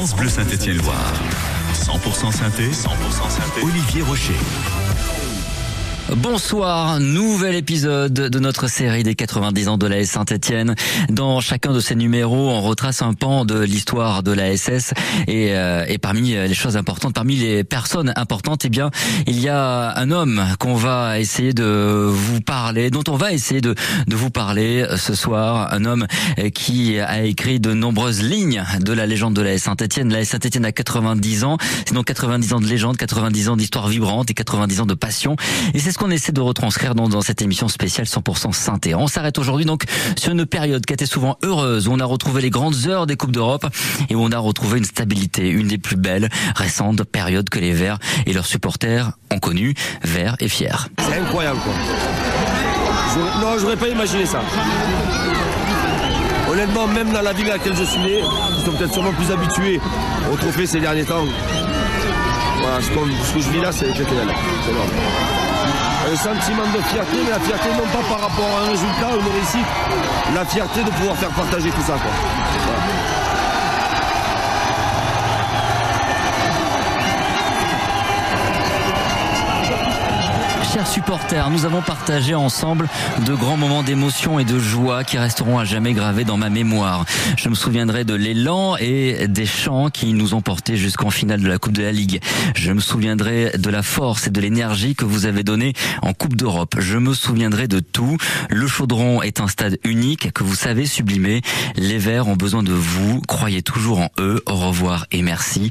France Bleu Saint-Étienne-Loire. 100% synthé, 100% synthé. Olivier Rocher. Bonsoir, nouvel épisode de notre série des 90 ans de la S Saint-Etienne. Dans chacun de ces numéros, on retrace un pan de l'histoire de la SS et, euh, et, parmi les choses importantes, parmi les personnes importantes, eh bien, il y a un homme qu'on va essayer de vous parler, dont on va essayer de, vous parler ce soir. Un homme qui a écrit de nombreuses lignes de la légende de la S Saint-Etienne. La S Saint-Etienne a 90 ans, donc 90 ans de légende, 90 ans d'histoire vibrante et 90 ans de passion. Et c'est ce qu'on essaie de retranscrire dans, cette émission spéciale 100% synthé. On s'arrête aujourd'hui donc sur une période qui a été souvent heureuse, où on a retrouvé les grandes heures des Coupes d'Europe et où on a retrouvé une stabilité, une des plus belles récentes périodes que les Verts et leurs supporters ont connues, verts et fiers. C'est incroyable quoi. Non, j'aurais pas imaginé ça. Honnêtement, même dans la ville à laquelle je suis né, ils sont peut-être sûrement plus habitués aux trophées ces derniers temps. Voilà, ce, que je vis là, c'est exceptionnel. C'est un sentiment de fierté, mais la fierté non pas par rapport à un résultat une réussite, la fierté de pouvoir faire partager tout ça. Quoi. Chers supporters, nous avons partagé ensemble de grands moments d'émotion et de joie qui resteront à jamais gravés dans ma mémoire. Je me souviendrai de l'élan et des chants qui nous ont portés jusqu'en finale de la Coupe de la Ligue. Je me souviendrai de la force et de l'énergie que vous avez donnée en Coupe d'Europe. Je me souviendrai de tout. Le Chaudron est un stade unique que vous savez sublimer. Les Verts ont besoin de vous. Croyez toujours en eux. Au revoir et merci.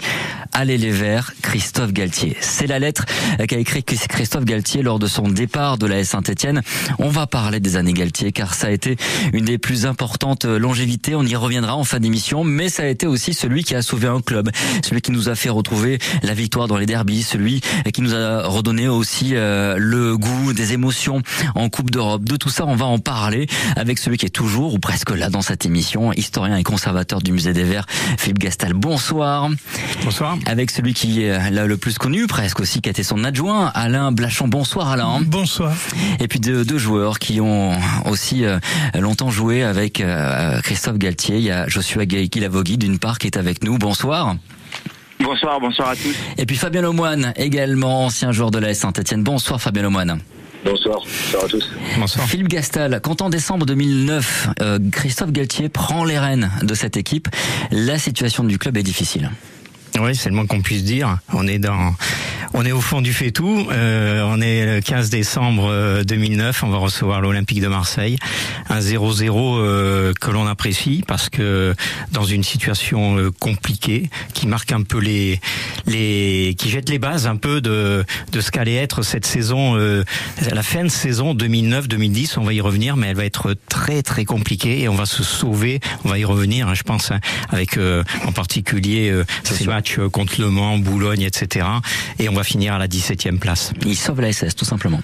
Allez les Verts, Christophe Galtier. C'est la lettre qu'a écrit Christophe Galtier lors de son départ de la Saint-Etienne. On va parler des années Galtier car ça a été une des plus importantes longévités. On y reviendra en fin d'émission, mais ça a été aussi celui qui a sauvé un club, celui qui nous a fait retrouver la victoire dans les derbies, celui qui nous a redonné aussi euh, le goût des émotions en Coupe d'Europe. De tout ça, on va en parler avec celui qui est toujours ou presque là dans cette émission, historien et conservateur du Musée des Verts, Philippe Gastal. Bonsoir. Bonsoir. Avec celui qui est là le plus connu, presque aussi, qui a été son adjoint, Alain Blachon. Bonsoir. Bonsoir Alain. Bonsoir. Et puis deux, deux joueurs qui ont aussi euh, longtemps joué avec euh, Christophe Galtier. Il y a Joshua Kilavogui d'une part qui est avec nous. Bonsoir. Bonsoir, bonsoir à tous. Et puis Fabien Lemoine, également ancien joueur de la Saint-Etienne. Bonsoir Fabien Lemoine. Bonsoir, bonsoir à tous. Bonsoir. Philippe Gastal, quand en décembre 2009, euh, Christophe Galtier prend les rênes de cette équipe, la situation du club est difficile. Oui, c'est le moins qu'on puisse dire. On est dans, on est au fond du fait tout. Euh, on est le 15 décembre 2009. On va recevoir l'Olympique de Marseille. Un 0-0 euh, que l'on apprécie parce que dans une situation euh, compliquée, qui marque un peu les, les, qui jette les bases un peu de de ce qu'allait être cette saison, euh, la fin de saison 2009-2010. On va y revenir, mais elle va être très très compliquée et on va se sauver. On va y revenir, hein, je pense, hein, avec euh, en particulier euh, ces matchs contre Le Mans, Boulogne, etc. Et on va finir à la 17e place. Il sauve la SS tout simplement.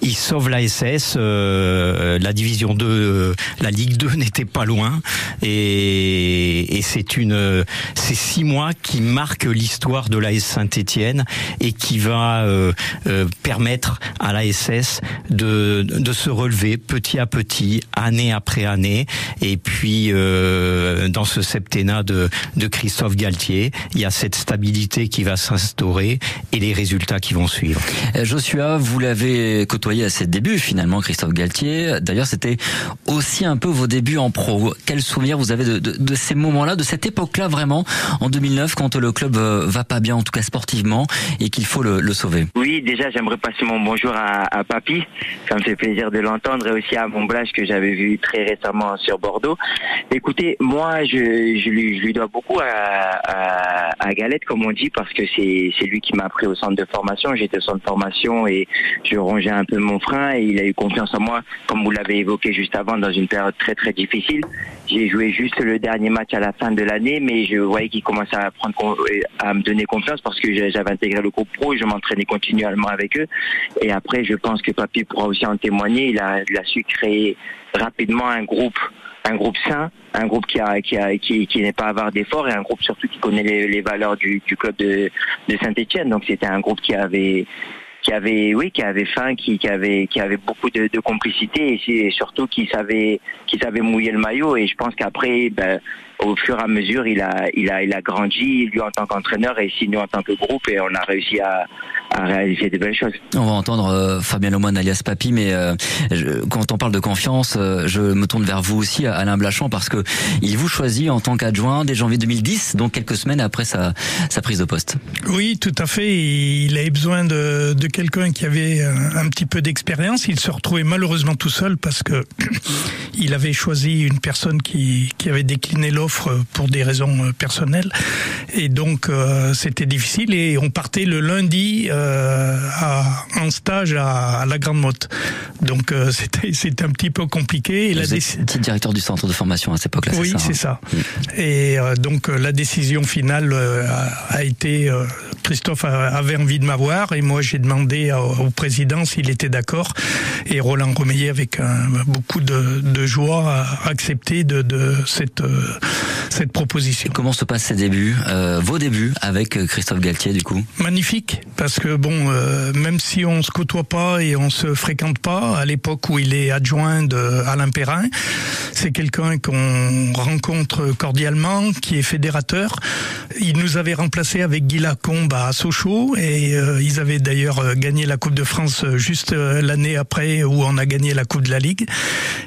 Il sauve la SS, euh, la division 2, euh, la Ligue 2 n'était pas loin, et, et c'est une, c'est six mois qui marquent l'histoire de l'AS Saint-Étienne et qui va euh, euh, permettre à la SS de, de se relever petit à petit, année après année, et puis euh, dans ce septennat de, de Christophe Galtier, il y a cette stabilité qui va s'instaurer et les résultats qui vont suivre. Joshua, vous l'avez côtoyé à ses débuts finalement, Christophe Galtier. D'ailleurs, c'était aussi un peu vos débuts en pro. Quel souvenir vous avez de, de, de ces moments-là, de cette époque-là vraiment, en 2009, quand le club va pas bien, en tout cas sportivement, et qu'il faut le, le, sauver? Oui, déjà, j'aimerais passer mon bonjour à, à Papy. Ça me fait plaisir de l'entendre, et aussi à mon Blache que j'avais vu très récemment sur Bordeaux. Écoutez, moi, je, je, lui, je lui, dois beaucoup à, à, à, Galette, comme on dit, parce que c'est lui qui m'a pris au centre de formation. J'étais au centre de formation et je rongeais un peu mon frein et il a eu confiance en moi, comme vous l'avez évoqué juste avant, dans une période très très difficile. J'ai joué juste le dernier match à la fin de l'année, mais je voyais qu'il commençait à prendre à me donner confiance parce que j'avais intégré le groupe pro je m'entraînais continuellement avec eux. Et après, je pense que Papy pourra aussi en témoigner. Il a su créer rapidement un groupe un groupe sain, un groupe qui a, qui, a, qui, qui n'est pas avare d'efforts et un groupe surtout qui connaît les, valeurs du, club de, de Saint-Etienne. Donc c'était un groupe qui avait qui avait oui qui avait faim qui, qui avait qui avait beaucoup de, de complicité et, surtout qui savait qui savait mouiller le maillot et je pense qu'après ben, au fur et à mesure, il a, il a, il a grandi, lui en tant qu'entraîneur et ici nous en tant que groupe, et on a réussi à, à réaliser des belles choses. On va entendre euh, Fabien Lemoine alias Papy, mais euh, je, quand on parle de confiance, euh, je me tourne vers vous aussi, Alain Blachand, parce que il vous choisit en tant qu'adjoint dès janvier 2010, donc quelques semaines après sa, sa prise de poste. Oui, tout à fait. Il avait besoin de, de quelqu'un qui avait un, un petit peu d'expérience. Il se retrouvait malheureusement tout seul parce que il avait choisi une personne qui, qui avait décliné l'offre pour des raisons personnelles, et donc c'était difficile. Et on partait le lundi euh, à, en stage à, à la Grande Motte. Donc euh, c'était c'était un petit peu compliqué. Et Vous la êtes petit directeur du centre de formation à cette époque-là, oui, c'est ça. ça. Et euh, donc euh, la décision finale euh, a, été euh, Christophe avait envie de m'avoir et moi j'ai demandé au, président s'il était d'accord et Roland Romeillet avec un- beaucoup de, de joie a accepté de, de cette euh, cette proposition. Comment se passent ces débuts, euh, vos débuts avec euh, Christophe Galtier du coup? Magnifique, parce que bon, euh, même si on se côtoie pas et on se fréquente pas, à l'époque où il est adjoint de Alain Perrin, c'est quelqu'un qu'on rencontre cordialement, qui est fédérateur. Il nous avait remplacé avec Guy Lacombe à Sochaux et euh, ils avaient d'ailleurs gagné la Coupe de France juste l'année après où on a gagné la Coupe de la Ligue.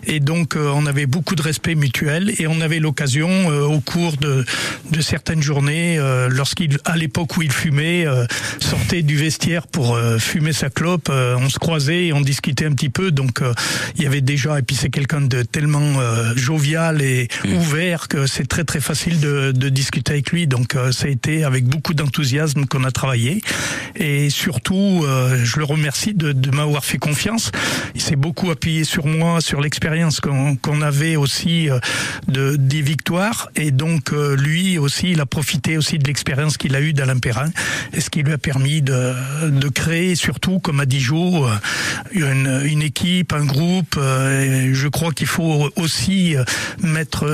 Et donc on avait beaucoup de respect mutuel et on avait l'occasion au cours de, de certaines journées, euh, lorsqu'il, à l'époque où il fumait, euh, sortait du vestiaire pour euh, fumer sa clope, euh, on se croisait et on discutait un petit peu. Donc euh, il y avait déjà, et puis c'est quelqu'un de tellement euh, jovial et ouvert que c'est très très facile de, de discuter avec lui. Donc euh, ça a été avec beaucoup d'enthousiasme qu'on a travaillé. Et surtout, euh, je le remercie de, de m'avoir fait confiance. Il s'est beaucoup appuyé sur moi, sur l'expérience qu'on avait aussi euh, de, des victoires. Et donc euh, lui aussi, il a profité aussi de l'expérience qu'il a eue d'Alain Perrin, ce qui lui a permis de, créer, surtout comme a dit Jo, euh, une, une équipe, un groupe. euh, je crois qu'il faut aussi mettre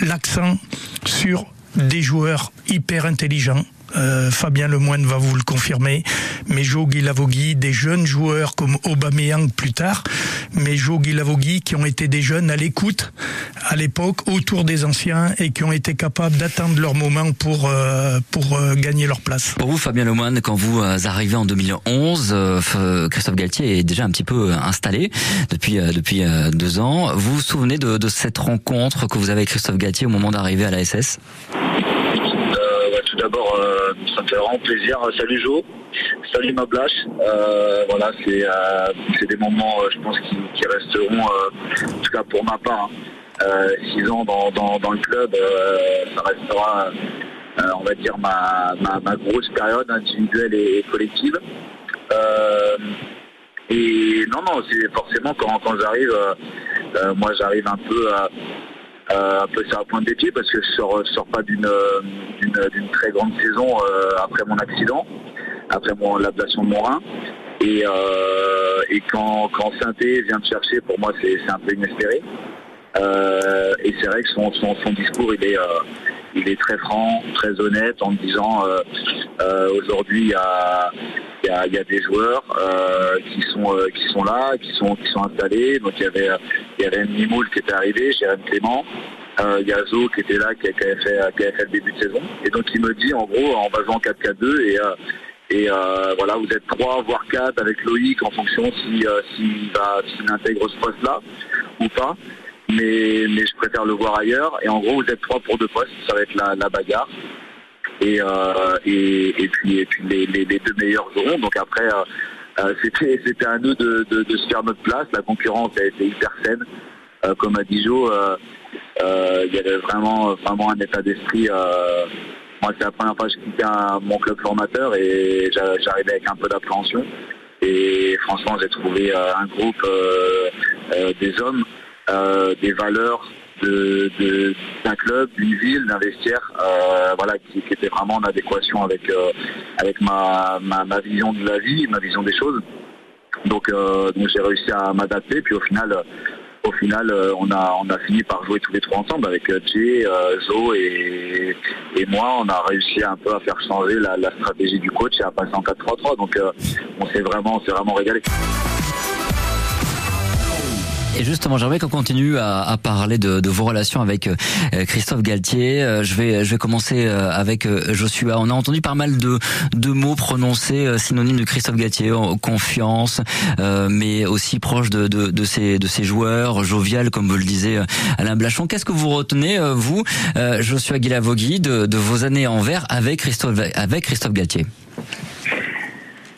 l'accent sur des joueurs hyper intelligents. Euh, Fabien Lemoine va vous le confirmer, mais Joe Guilavogui, des jeunes joueurs comme Aubameyang plus tard, mais Joe Guilavogui qui ont été des jeunes à l'écoute à l'époque autour des anciens et qui ont été capables d'attendre leur moment pour euh, euh, gagner leur place. Pour vous, Fabien Lemoine, quand vous arrivez en 2011, euh, F- Christophe Galtier est déjà un petit peu installé depuis deux ans. Vous vous souvenez de, de cette rencontre que vous avez avec Christophe Galtier au moment d'arriver à la SS tout d'abord, euh, ça me fait vraiment plaisir. Euh, Salut Jo, salut ma Blash. Euh, voilà, c'est des moments, je pense, qui, resteront, en tout cas pour ma part, hein. Six ans dans, le club, ça restera, on va dire, ma, grosse période individuelle et, collective. Et non, non, c'est forcément quand, quand j'arrive, moi j'arrive un peu à euh, un peu sur la pointe des pieds parce que je sors, sors pas d'une euh, d'une très grande saison euh, après mon accident, après mon l'ablation de mon rein. Et, euh, et quand, quand Synthé vient me chercher, pour moi c'est c'est un peu inespéré. Euh, et c'est vrai que son, son, son discours il est euh, il est très franc, très honnête en disant euh, euh, aujourd'hui il y a des joueurs euh, qui sont qui sont là, qui sont installés. Donc il y avait il y avait Mimoul qui était arrivé, Jérém Clément. Il y a Zo qui était là, qui, qui avait fait, qui fait le début de saison. Et donc il me dit en gros, en 4-4-2 et, voilà, vous êtes trois voire quatre avec Loïc en fonction si s'il intègre ce poste-là ou pas. Mais, mais je préfère le voir ailleurs. Et en gros, vous êtes trois pour deux postes, ça va être la, la bagarre. Et, euh, et, et puis, et puis les, les, les deux meilleurs auront. Donc après, euh, euh, c'était c'était à nous de, de, de se faire notre place. La concurrence a été hyper saine. Euh, comme a dit Jo, euh, euh, il y avait vraiment, vraiment un état d'esprit. moi, c'est la première fois que je quittais mon club formateur et j'a- j'arrivais avec un peu d'appréhension. Et franchement, j'ai trouvé un groupe, des hommes, des valeurs d'un club, d'une ville, d'un vestiaire, euh, voilà, qui, était vraiment en adéquation avec euh, avec ma, ma, vision de la vie, ma vision des choses. Donc, euh, donc j'ai réussi à m'adapter. Puis au final, euh, au final, euh, on a on a fini par jouer tous les trois ensemble avec euh, Jay, euh, Zo et, et moi. On a réussi un peu à faire changer la, stratégie du coach et à passer en 4-3-3. Donc, euh, on s'est vraiment on s'est vraiment régalé. Et justement, j'aimerais qu'on continue à, à parler de, de, vos relations avec euh, Christophe Galtier. Euh, je vais, je vais commencer euh, avec Joshua. On a entendu pas mal de, de mots prononcés synonymes de Christophe Galtier, confiance, mais aussi proche de, de, de, ses, de ses joueurs, jovial, comme vous le disiez, Alain Blachon. Qu'est-ce que vous retenez, vous, Joshua Guilavogui, de, de vos années en vert avec Christophe, avec Christophe Galtier?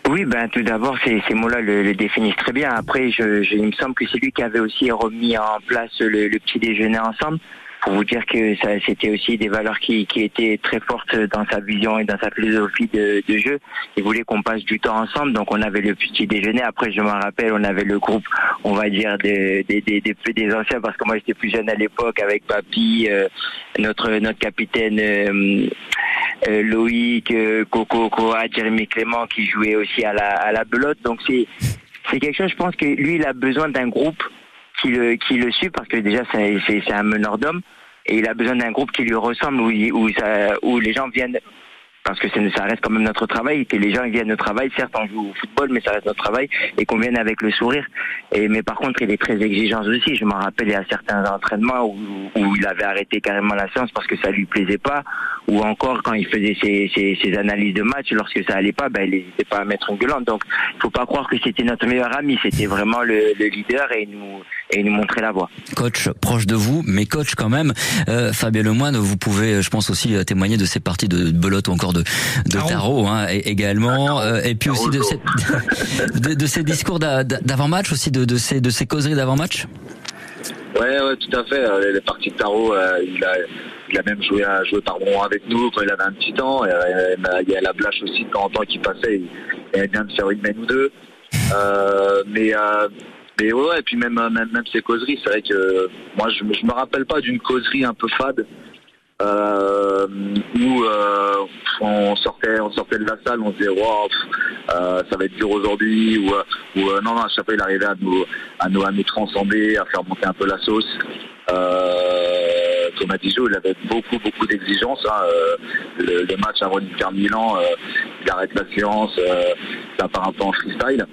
Oui, ben tout d'abord, ces, mots-là le, définissent très bien. Après, je, je, il me semble que c'est lui qui avait aussi remis en place le, le petit déjeuner ensemble pour vous dire que ça c'était aussi des valeurs qui, qui étaient très fortes dans sa vision et dans sa philosophie de, de jeu. Il voulait qu'on passe du temps ensemble, donc on avait le petit déjeuner. Après, je me rappelle, on avait le groupe, on va dire des des, des, des, anciens, parce que moi j'étais plus jeune à l'époque avec Papy, euh, notre notre capitaine. Euh, euh, Loïc, Coco, Coa, Jérémy Clément qui jouait aussi à la, à la belote. Donc c'est c'est quelque chose, je pense que lui, il a besoin d'un groupe qui le, qui le suit parce que déjà c'est un meneur d'hommes et il a besoin d'un groupe qui lui ressemble où, où, ça, où les gens viennent parce que ça reste quand même notre travail, que les gens viennent au travail, certes on joue au football, mais ça reste notre travail, et qu'on vienne avec le sourire. Et mais par contre, il est très exigeant aussi. Je m'en rappelle, il y a certains entraînements où, où, il avait arrêté carrément la séance parce que ça lui plaisait pas, ou encore quand il faisait ses, ses, ses analyses de match, lorsque ça allait pas, ben il n'hésitait pas à mettre une gueulante. Donc, il faut pas croire que c'était notre meilleur ami, c'était vraiment le, le, leader et nous et nous montrer la voie. Coach proche de vous, mais coach quand même, euh, Fabien Lemoine, vous pouvez, je pense aussi témoigner de ces parties de belote ou encore de, de tarot hein, également, euh, et puis aussi de, de, de, ces discours d'avant-match aussi, de, de, ces, de ces causeries d'avant-match Ouais, ouais, tout à fait. Euh, les parties de tarot, euh, il, a, il a même joué, à, jouer par moment avec nous quand il avait un petit temps. Et, il y a la blache aussi de temps en temps qui passait. Il, il bien de faire une mène ou deux. Euh, mais mais ouais, et puis même, même, même ces causeries, c'est vrai que moi je, je me rappelle pas d'une causerie un peu fade euh, où euh, on sortait on sortait de la salle, on se disait wow, euh, ça va être dur aujourd'hui ou, non non à chaque fois il arrivait à nous à nous à nous transcender, à faire monter un peu la sauce. Thomas Dijon, il avait beaucoup beaucoup d'exigences. Hein. Le, le, match avant l'Inter Milan, il arrête la séance, ça part un peu en freestyle.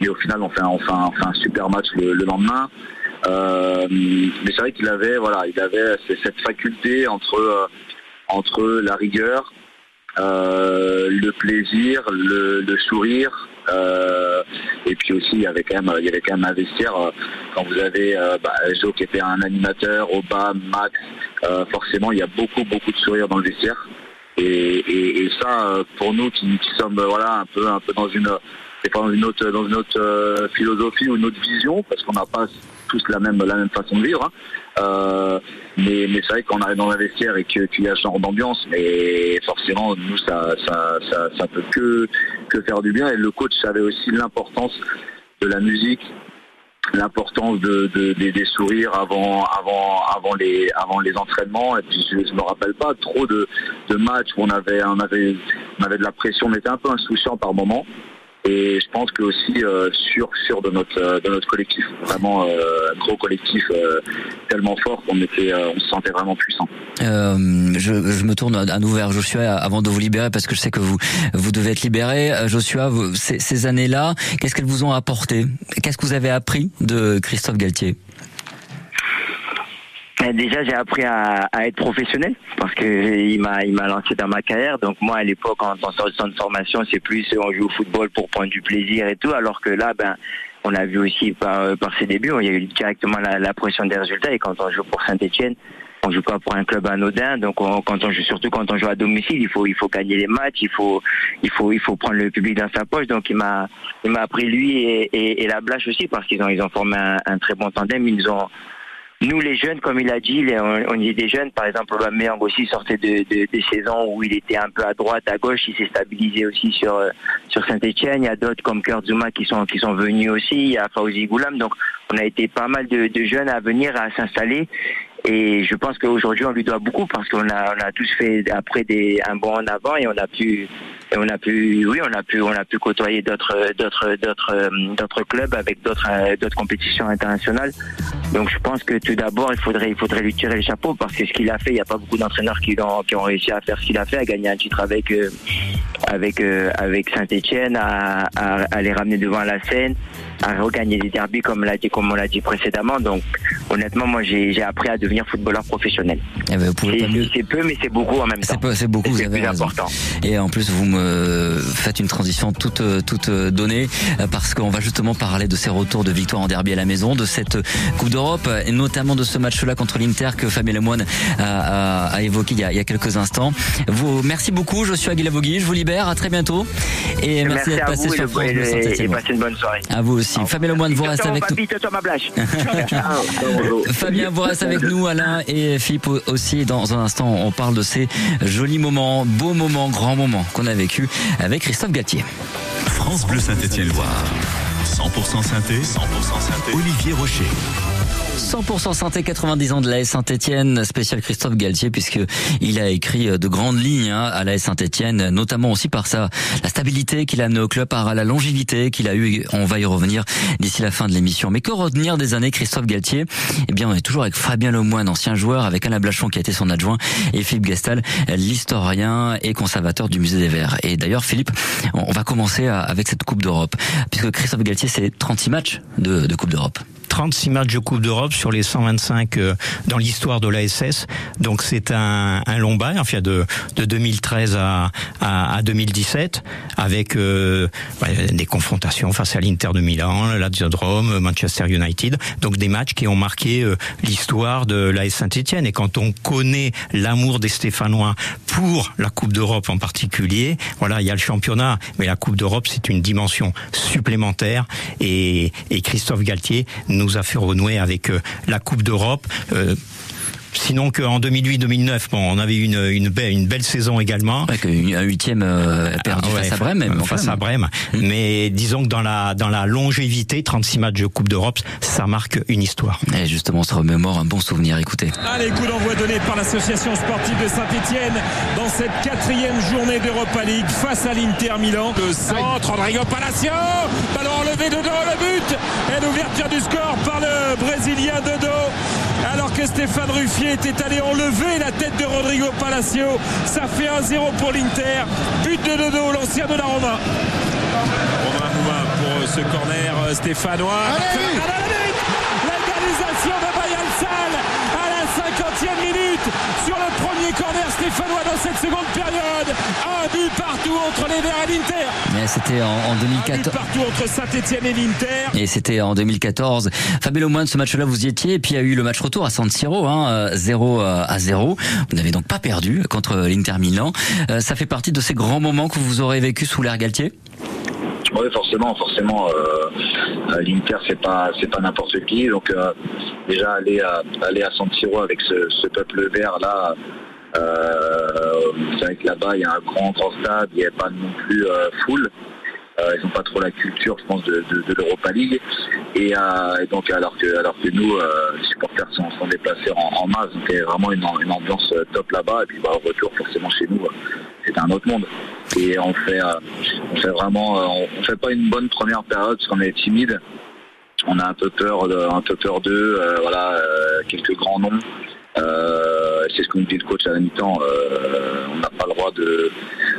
Et au final, on fait un, super match le, le lendemain. Euh, mais c'est vrai qu'il avait, voilà, il avait cette faculté entre euh, entre la rigueur, euh, le plaisir, le, sourire, et puis aussi il y avait quand même il y avait quand même un vestiaire quand vous avez bah, Joe qui était un animateur, Oba, Max, forcément il y a beaucoup beaucoup de sourire dans le vestiaire. Et ça pour nous qui, qui sommes voilà un peu un peu dans une dans une autre dans une autre philosophie ou une autre vision parce qu'on n'a pas tous la même, la même façon de vivre. Hein. Euh, mais, mais c'est vrai qu'on arrive dans un vestiaire et qu'il y a ce genre d'ambiance, mais forcément, nous, ça, ça, ça, peut que, que faire du bien. Et le coach savait aussi l'importance de la musique, l'importance de, des sourires avant, avant, avant, les, avant les entraînements. Et puis je ne me rappelle pas trop de, de matchs où on avait, on, avait, on avait de la pression, on était un peu insouciant par moment. Et je pense que aussi euh, sur sur de notre euh, de notre collectif, vraiment euh, gros collectif tellement fort qu'on était on se sentait vraiment puissant. je, je, me tourne à nouveau vers Joshua avant de vous libérer parce que je sais que vous vous devez être libéré. Joshua, vous, ces, ces années-là, qu'est-ce qu'elles vous ont apporté? Qu'est-ce que vous avez appris de Christophe Galtier? Déjà, j'ai appris à, à, être professionnel parce que il m'a il m'a lancé dans ma carrière. Donc moi, à l'époque, en, en sortant de formation, c'est plus on joue au football pour prendre du plaisir et tout. Alors que là, ben on l'a vu aussi par, par ses débuts, il y a eu directement la, la pression des résultats. Et quand on joue pour Saint-Etienne, on joue pas pour un club anodin. Donc quand on joue, surtout quand on joue à domicile, il faut il faut gagner les matchs, il faut il faut il faut prendre le public dans sa poche. Donc il m'a il m'a appris lui et, et, la Blache aussi parce qu'ils ont ils ont formé un, très bon tandem. Ils ont nous, les jeunes, comme il a dit, on, est des jeunes. Par exemple, Aubameyang aussi sortait de, de, des saisons où il était un peu à droite, à gauche. Il s'est stabilisé aussi sur euh, sur Saint-Etienne. Il y a d'autres comme Kurt Zuma qui sont qui sont venus aussi. Il y a Fauzi Goulam. Donc, on a été pas mal de, de jeunes à venir à s'installer. Et je pense qu'aujourd'hui, on lui doit beaucoup parce qu'on a, on a tous fait après des, un bon en avant et on a pu, et on a pu, oui, on a pu, on a pu côtoyer d'autres, d'autres, d'autres, d'autres clubs avec d'autres, d'autres compétitions internationales. Donc, je pense que tout d'abord, il faudrait, il faudrait lui tirer le chapeau parce que ce qu'il a fait, il n'y a pas beaucoup d'entraîneurs qui ont, qui ont réussi à faire ce qu'il a fait, à gagner un titre avec, euh, avec euh, avec Saint-Étienne à, à, à les ramener devant la scène, à regagner des derbies comme l'a dit comme on l'a dit précédemment. Donc honnêtement, moi j'ai j'ai appris à devenir footballeur professionnel. Eh ben, vous pouvez pas C'est peu, mais c'est beaucoup en même temps. C'est beaucoup, c'est plus raison. important. Et en plus, vous me faites une transition toute toute donnée euh, parce qu'on va justement parler de ces retours de victoire en derby à la maison, de cette Coupe d'Europe et notamment de ce match-là contre l'Inter que Fabien Lemoine a, a, a évoqué il y a, il y a quelques instants. Vous, merci beaucoup. Je suis Aguila Vogui. Je vous libère. À très bientôt. Et merci, d'être à passé vous et, sur France Bleu le- et Saint-Étienne. passez une bonne soirée. À vous aussi. Fabien Lemoine, vous restez avec nous. Fabien, vous restez avec nous, Alain et Philippe aussi. Dans un instant, on parle de ces jolis moments, beaux moments, grands moments qu'on a vécu avec Christophe Galtier. France Bleu Saint-Étienne-Loire. 100% synthé, 100% synthé. Olivier Rocher. 100% synthé 90 ans de l'AS Saint-Etienne, spécial Christophe Galtier, puisque il a écrit euh, de grandes lignes hein, à l'AS Saint-Etienne, notamment aussi par sa la stabilité qu'il a amené au club, par la longévité qu'il a eu. On va y revenir d'ici la fin de l'émission. Mais que retenir des années Christophe Galtier? Eh bien, on est toujours avec Fabien Lemoine, ancien joueur, avec Alain Blachon qui a été son adjoint, et Philippe Gastal, l'historien et conservateur du musée des Verts. Et d'ailleurs, Philippe, on va commencer à- avec cette Coupe d'Europe, puisque Christophe Galtier, c'est 36 matchs de Coupe d'Europe. 36 matchs de Coupe d'Europe sur les 125 euh, dans l'histoire de l'ASS. Donc c'est un, un long bail, enfin de, de 2013 à, à, à 2017, avec euh, ouais, des confrontations face à l'Inter de Milan, la Rome, Manchester United. Donc des matchs qui ont marqué euh, l'histoire de l'AS Saint-Etienne. Et quand on connaît l'amour des Stéphanois pour la Coupe d'Europe en particulier, voilà, il y a le championnat, mais la Coupe d'Europe c'est une dimension supplémentaire. Et, et Christophe Galtier a fait renouer avec euh, la Coupe d'Europe. Euh, Sinon qu'en 2008-2009, bon, on avait une, une, belle, une belle saison également. Un huitième euh, perdu Ah ouais, face à Brême, même. Face à. Brême. Mais disons que dans la, dans la longévité, 36 matchs de Coupe d'Europe, ça marque une histoire. Et justement, on se remémore un bon souvenir. Écoutez. Allez, coup d'envoi donné par l'association sportive de Saint-Etienne dans cette quatrième journée d'Europa League face à l'Inter Milan. Le centre, Rodrigo Palacio, ballon dos, le but et l'ouverture du score par le Brésilien de dos. Alors que Stéphane Ruffier était allé enlever la tête de Rodrigo Palacio, ça fait 1-0 pour l'Inter. But de Dodo, l'ancien de la Roma. Romain Mouma pour ce corner euh, stéphanois de Bayal Sal à la 50e minute sur le premier corner stéphanois dans cette seconde période. Un but partout entre les Verts et l'Inter. Mais c'était en, en Un but 2014. partout entre Saint-Etienne et l'Inter. Et c'était en 2014. Fabien Lemoine, ce match-là, vous y étiez. Et puis il y a eu le match retour à San Siro, hein, euh, 0 à 0. Vous n'avez donc pas perdu contre l'Inter Milan. Euh, ça fait partie de ces grands moments que vous aurez vécu sous l'air Galtier? Forcément, forcément. euh, L'Inter, c'est pas, c'est pas n'importe qui. Donc euh, déjà aller à aller à avec ce, ce peuple vert là. Euh, c'est vrai que là-bas, il y a un grand, grand stade, il n'y a pas non plus. Euh, ils n'ont pas trop la culture, je pense, de, de, l'Europa League. Et, donc, alors que, alors que nous, les supporters sont, sont déplacés en, en masse, donc il y a vraiment une, une ambiance top là-bas. Et puis, bah, au retour, forcément, chez nous, c'est un autre monde. Et on fait, euh, on fait vraiment, euh, on, fait pas une bonne première période parce qu'on est timide. On a un peu peur, un peu peur d'eux. euh, voilà, quelques grands noms. C'est ce qu'on dit le coach à la mi-temps. on n'a pas le droit de,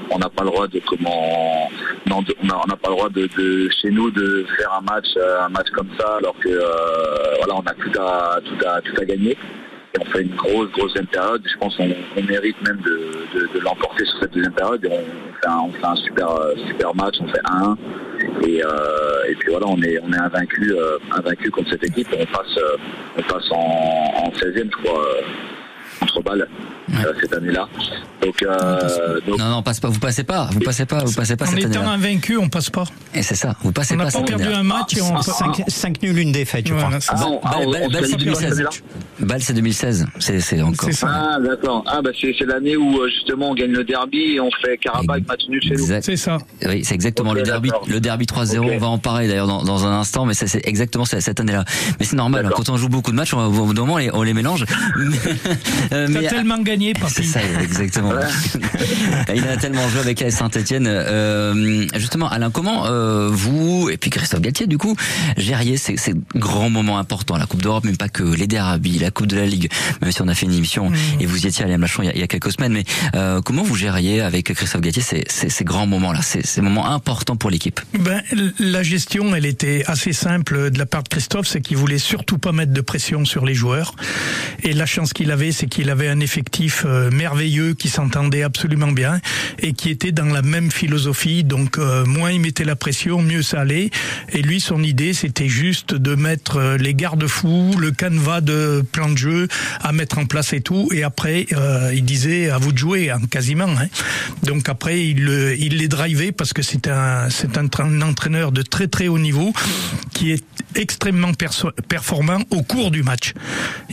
on n'a pas le droit de comment, on n'a pas le droit de, chez nous de faire un match, un match comme ça, alors que voilà, on a tout à, tout à, tout à gagner. On fait une grosse, grosse deuxième période. Je pense qu'on on mérite même de, l'emporter sur cette deuxième période. On fait un, un super, euh, super match. On fait 1-1. Et, euh, et puis voilà, on est, invaincu, euh, invaincu contre cette équipe. On passe, euh, on passe en, en 16e, je crois, contre balle euh, cette année-là. Donc, euh, donc Non, non, passe pas. Vous passez pas. Vous passez pas. Vous passez pas En cette étant année-là. invaincu, on passe pas. Et c'est ça. Vous passez On n'a pas pas cette perdu année-là. un match et on 5, 5 nuls, une défaite, je crois. c'est ah, ça. on, ah, Bâle, on- on Bâle, c'est qualifie dans cette 2016. année-là Bâle, c'est 2016. Encore. C'est ça. Ah, d'accord. Ah, bah, c'est c'est l'année où, euh, justement, on gagne le derby et on fait Karabakh match nul chez nous. C'est ça. Oui, c'est exactement le derby, le derby 3-0. Ok. On va en parler d'ailleurs dans, un instant, mais ça, c'est exactement cette année-là. Mais c'est normal. hein, quand on joue beaucoup de matchs, on, au bout d'un moment, on les, on mélange. Euh, mais tellement gagné, papy. C'est ça, exactement. il a tellement joué avec AS Saint-Etienne. Euh, justement, Alain, comment euh, vous, et puis Christophe Galtier, du coup, gériez ces, ces grands moments importants, la Coupe d'Europe, mais pas que, les derbies, la Coupe de la Ligue, même si on a fait une émission, Mmh. et vous y étiez à Alain Machon il y a, il y a quelques semaines, mais euh, comment vous gériez avec Christophe Galtier ces, ces, ces grands moments-là, ces, ces moments importants pour l'équipe? Ben, la gestion, elle était assez simple de la part de Christophe, c'est qu'il voulait surtout pas mettre de pression sur les joueurs. Et la chance qu'il avait, c'est qu'il avait un effectif euh, merveilleux qui s'entendait absolument bien et qui était dans la même philosophie. Donc, euh, moins il mettait la pression, mieux ça allait. Et lui, son idée, c'était juste de mettre euh, les garde-fous, le canevas de plan de jeu à mettre en place et tout. Et après, il disait à vous de jouer, hein, quasiment. Hein. Donc après, il, il les drivait parce que c'est un, c'est un, tra- un entraîneur de très très haut niveau qui est extrêmement performant au cours du match.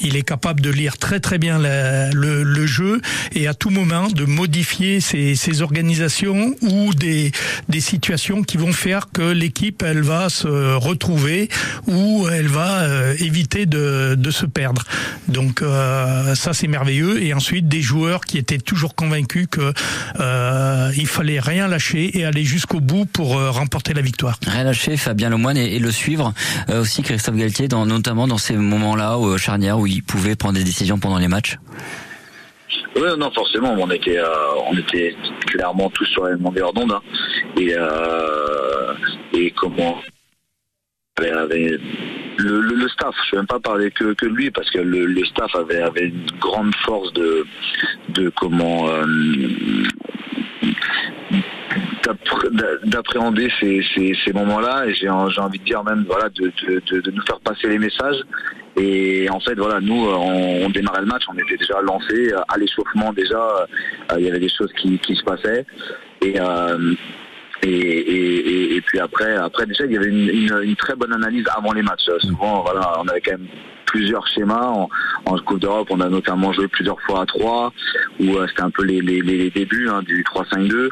Il est capable de lire très très bien le jeu et à tout moment de modifier ses organisations ou des, situations qui vont faire que l'équipe elle va se retrouver ou elle va euh, éviter de, se perdre. Donc euh, ça c'est merveilleux et ensuite des joueurs qui étaient toujours convaincus que euh, il fallait rien lâcher et aller jusqu'au bout pour remporter la victoire. Rien lâcher, Fabien Lemoine et, et le suivre aussi Christophe Galtier, dans, notamment dans ces moments-là où, charnières où il pouvait prendre des décisions pendant les matchs. Oui, non, forcément, on était, euh, on était clairement tous sur la même longueur d'onde. hein. Et, euh, et comment le, staff, je ne vais même pas parler que, que de lui, parce que le, staff avait, avait une grande force de, de comment euh, d'appré- d'a- d'appréhender ces, ces, moments-là et j'ai en- j'ai envie de dire même voilà de, de- de nous faire passer les messages et en fait voilà nous euh, on, démarrait le match on était déjà lancé à l'échauffement déjà euh, il y avait des choses qui, se passaient et euh, et, et, puis après, après déjà il y avait une, très bonne analyse avant les matchs. Euh, Souvent, voilà, on avait quand même plusieurs schémas. En, Coupe d'Europe, on a notamment joué plusieurs fois à 3, où euh, c'était un peu les, les, les débuts hein, du 3-5-2.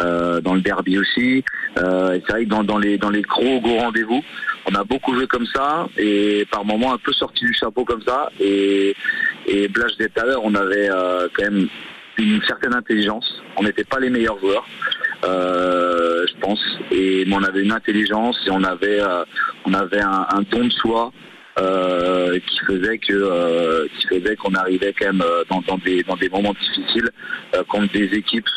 euh, dans le derby aussi. Euh, c'est vrai que dans, dans les dans les gros gros rendez-vous, on a beaucoup joué comme ça et par moments un peu sorti du chapeau comme ça. Et et disait tout à l'heure, on avait euh, quand même une certaine intelligence. On n'était pas les meilleurs joueurs, euh, je pense, et mais on avait une intelligence et on avait euh, on avait un, un don de soi. euh, qui faisait que euh, qui faisait qu'on arrivait quand même euh, dans, dans des dans des moments difficiles euh, contre des équipes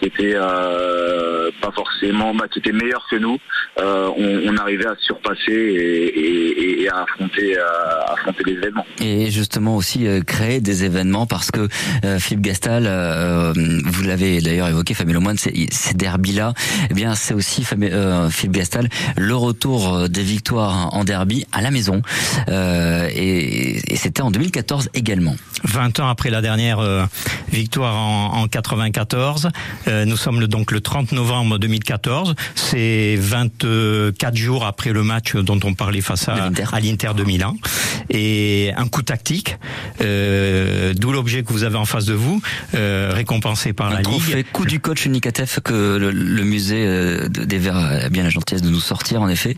qui étaient euh, pas forcément bah, qui étaient meilleures que nous euh, on, on arrivait à surpasser et, et- et à affronter à affronter les événements Et justement aussi euh, créer des événements parce que euh, Philippe Gastal, euh, vous l'avez d'ailleurs évoqué, Fabien Lemoine, ces, ces derbies-là, eh bien c'est aussi Fabien- euh, Philippe Gastal le retour euh, des victoires en derby à la maison. Euh, et et c'était en 2014 également. 20 ans après la dernière euh, victoire en, en 94. Euh, nous sommes donc le 30 novembre 2014. C'est 24 jours après le match dont on parlait face à l'Inter. à l'Inter de Milan. Et un coup tactique, euh, d'où l'objet que vous avez en face de vous, euh, récompensé par Un la trophée Ligue. coup du coach Unicatef que le, le musée euh, de- des Verts a bien la gentillesse de nous sortir en effet.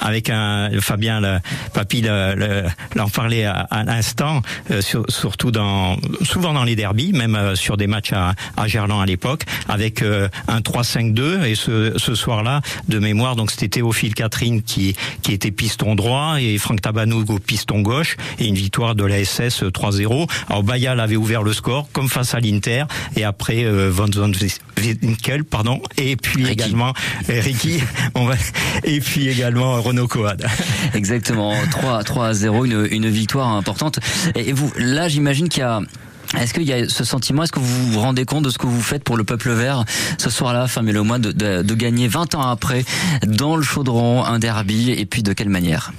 avec un Fabien le, Papy le- le- l'en parlait à, à l'instant sur- surtout dans souvent dans les derbies même sur des matchs à, à Gerland à l'époque avec euh, un 3-5-2 et ce, ce soir-là de mémoire donc c'était Théophile Catherine qui qui était piston droit et Franck Tabanou au piston gauche et une victoire de la SS 3-0 alors Bayal avait ouvert le score comme face à l'Inter et après euh, Van Winkel pardon et puis Ricky. également euh, Ricky on va et puis également Renaud Coad. Exactement, 3, 3 à 0, une, une victoire importante. Et vous, là, j'imagine qu'il y a est-ce qu'il y a ce sentiment, est-ce que vous vous rendez compte de ce que vous faites pour le peuple vert ce soir-là, fin mai le mois, de, gagner 20 ans après dans le chaudron un derby et puis de quelle manière?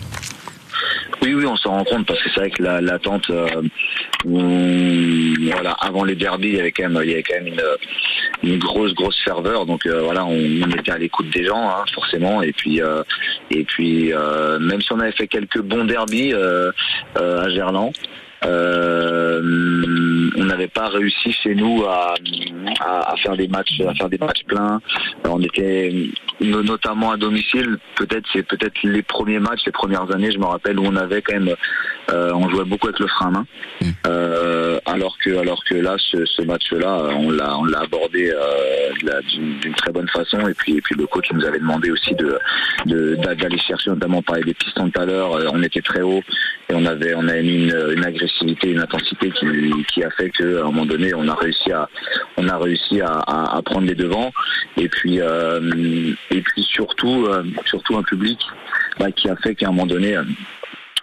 Oui, oui, on s'en rend compte parce que c'est vrai que la- l'attente, euh, voilà, avant les derbies, il y avait quand même, il une, grosse, grosse ferveur. Donc euh, voilà, on, était à l'écoute des gens, hein, forcément. Et puis, euh, même si on avait fait quelques bons derbies à Gerland. Euh, on n'avait pas réussi chez nous à, à, faire des matchs, à faire des matchs pleins. on était notamment à domicile. Peut-être c'est peut-être les premiers matchs, les premières années, je me rappelle où on avait quand même, euh, on jouait beaucoup avec le frein à main. Mm. Euh, alors que alors que là, ce, match-là, on l'a on l'a abordé euh, d'une très bonne façon. Et puis et puis le coach nous avait demandé aussi de d'aller chercher, notamment par des pistons tout à l'heure. On était très haut et on avait on avait mis une, agressivité, une intensité qui, qui a fait qu'à un moment donné, on a réussi à on a réussi à, à, prendre les devants. Et puis et puis surtout surtout un public bah, qui a fait qu'à un moment donné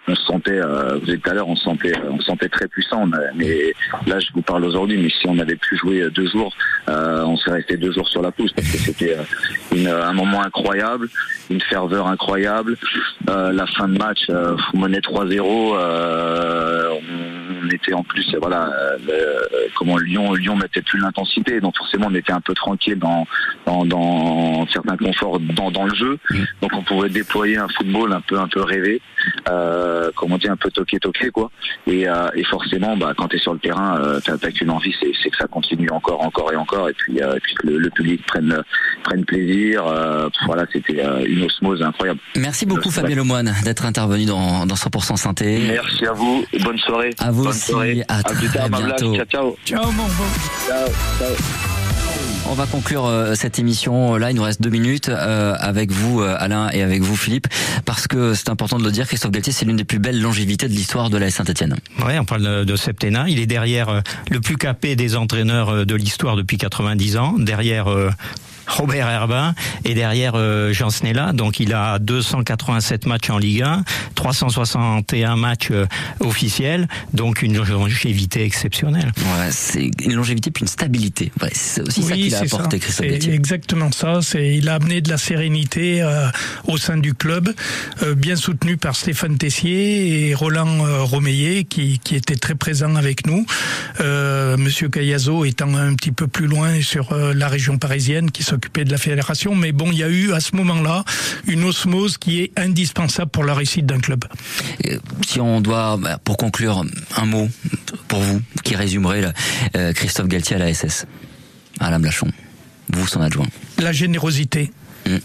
on se sentait, euh, vous êtes tout à l'heure, on se sentait, on se sentait très puissant. mais là, je vous parle aujourd'hui, mais si on avait pu jouer deux jours, euh, on serait resté deux jours sur la pousse parce que c'était euh, un moment incroyable, une ferveur incroyable. la fin de match, vous menez 3-0 on était en plus, voilà, comment Lyon, Lyon mettait plus l'intensité, donc forcément on était un peu tranquille dans dans, certains conforts dans, le jeu, mmh. donc on pouvait déployer un football un peu un peu rêvé, euh, comment dire un peu toqué toqué quoi, et, euh, forcément bah quand tu es sur le terrain, euh, t'as qu'une envie, c'est que ça continue encore encore et encore, et puis, euh, que le, public prenne prenne plaisir, voilà c'était une osmose incroyable. Merci beaucoup Fabien Lemoine d'être intervenu dans, dans 100% Synthé. Merci à vous et bonne soirée. À vous À, très bientôt. Ciao, ciao. mon beau. Ciao, ciao. On va conclure euh, cette émission là. Il nous reste deux minutes euh, avec vous, euh, Alain, et avec vous, Philippe, parce que c'est important de le dire. Christophe Galtier, c'est l'une des plus belles longévités de l'histoire de la Saint-Etienne. Oui, on parle de septennat. Il est derrière le plus capé des entraîneurs de l'histoire depuis 90 ans. Derrière Robert Herbin et derrière euh, Jean Snella. Donc il a 287 matchs en Ligue 1, 361 matchs euh, officiels, donc une longévité exceptionnelle. Ouais, c'est une longévité puis une stabilité. Ouais, c'est aussi ça qu'il a apporté, Christophe C'est exactement ça. C'est il a amené de la sérénité euh, au sein du club, bien soutenu par Stéphane Tessier et Roland Romeillet qui, qui étaient très présents avec nous. Monsieur Cayazo étant un petit peu plus loin sur la région parisienne qui se de la fédération, mais bon, il y a eu à ce moment-là une osmose qui est indispensable pour la réussite d'un club. Si on doit, bah, pour conclure, un mot pour vous qui résumerait euh, Christophe Galtier à la SS, Alain Blachon, vous son adjoint. La générosité. Mmh.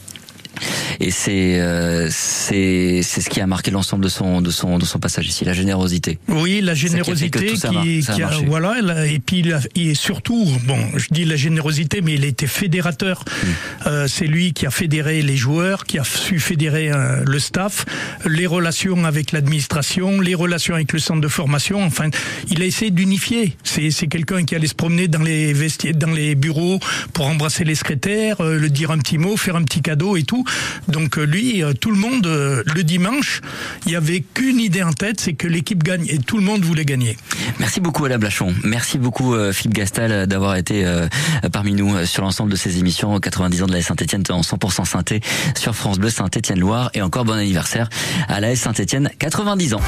Et c'est euh, c'est c'est ce qui a marqué l'ensemble de son de son de son passage ici, la générosité. Oui, la générosité qui, qui a, voilà et puis et surtout bon, je dis la générosité, mais il était fédérateur. Mm. Euh, c'est lui qui a fédéré les joueurs, qui a su fédérer euh, le staff, les relations avec l'administration, les relations avec le centre de formation. Enfin, il a essayé d'unifier. C'est c'est quelqu'un qui allait se promener dans les vestiaires, dans les bureaux pour embrasser les secrétaires, euh, le dire un petit mot, faire un petit cadeau et tout. Donc euh, lui, euh, tout le monde, euh, le dimanche, il n'y avait qu'une idée en tête, c'est que l'équipe gagne et tout le monde voulait gagner. Merci beaucoup Alain Blachon. Merci beaucoup Philippe Gastal d'avoir été parmi nous sur l'ensemble de ces émissions 90 ans de la Saint-Etienne en 100% synthé sur France Bleu Saint-Etienne Loire et encore bon anniversaire à la Saint-Etienne 90 ans.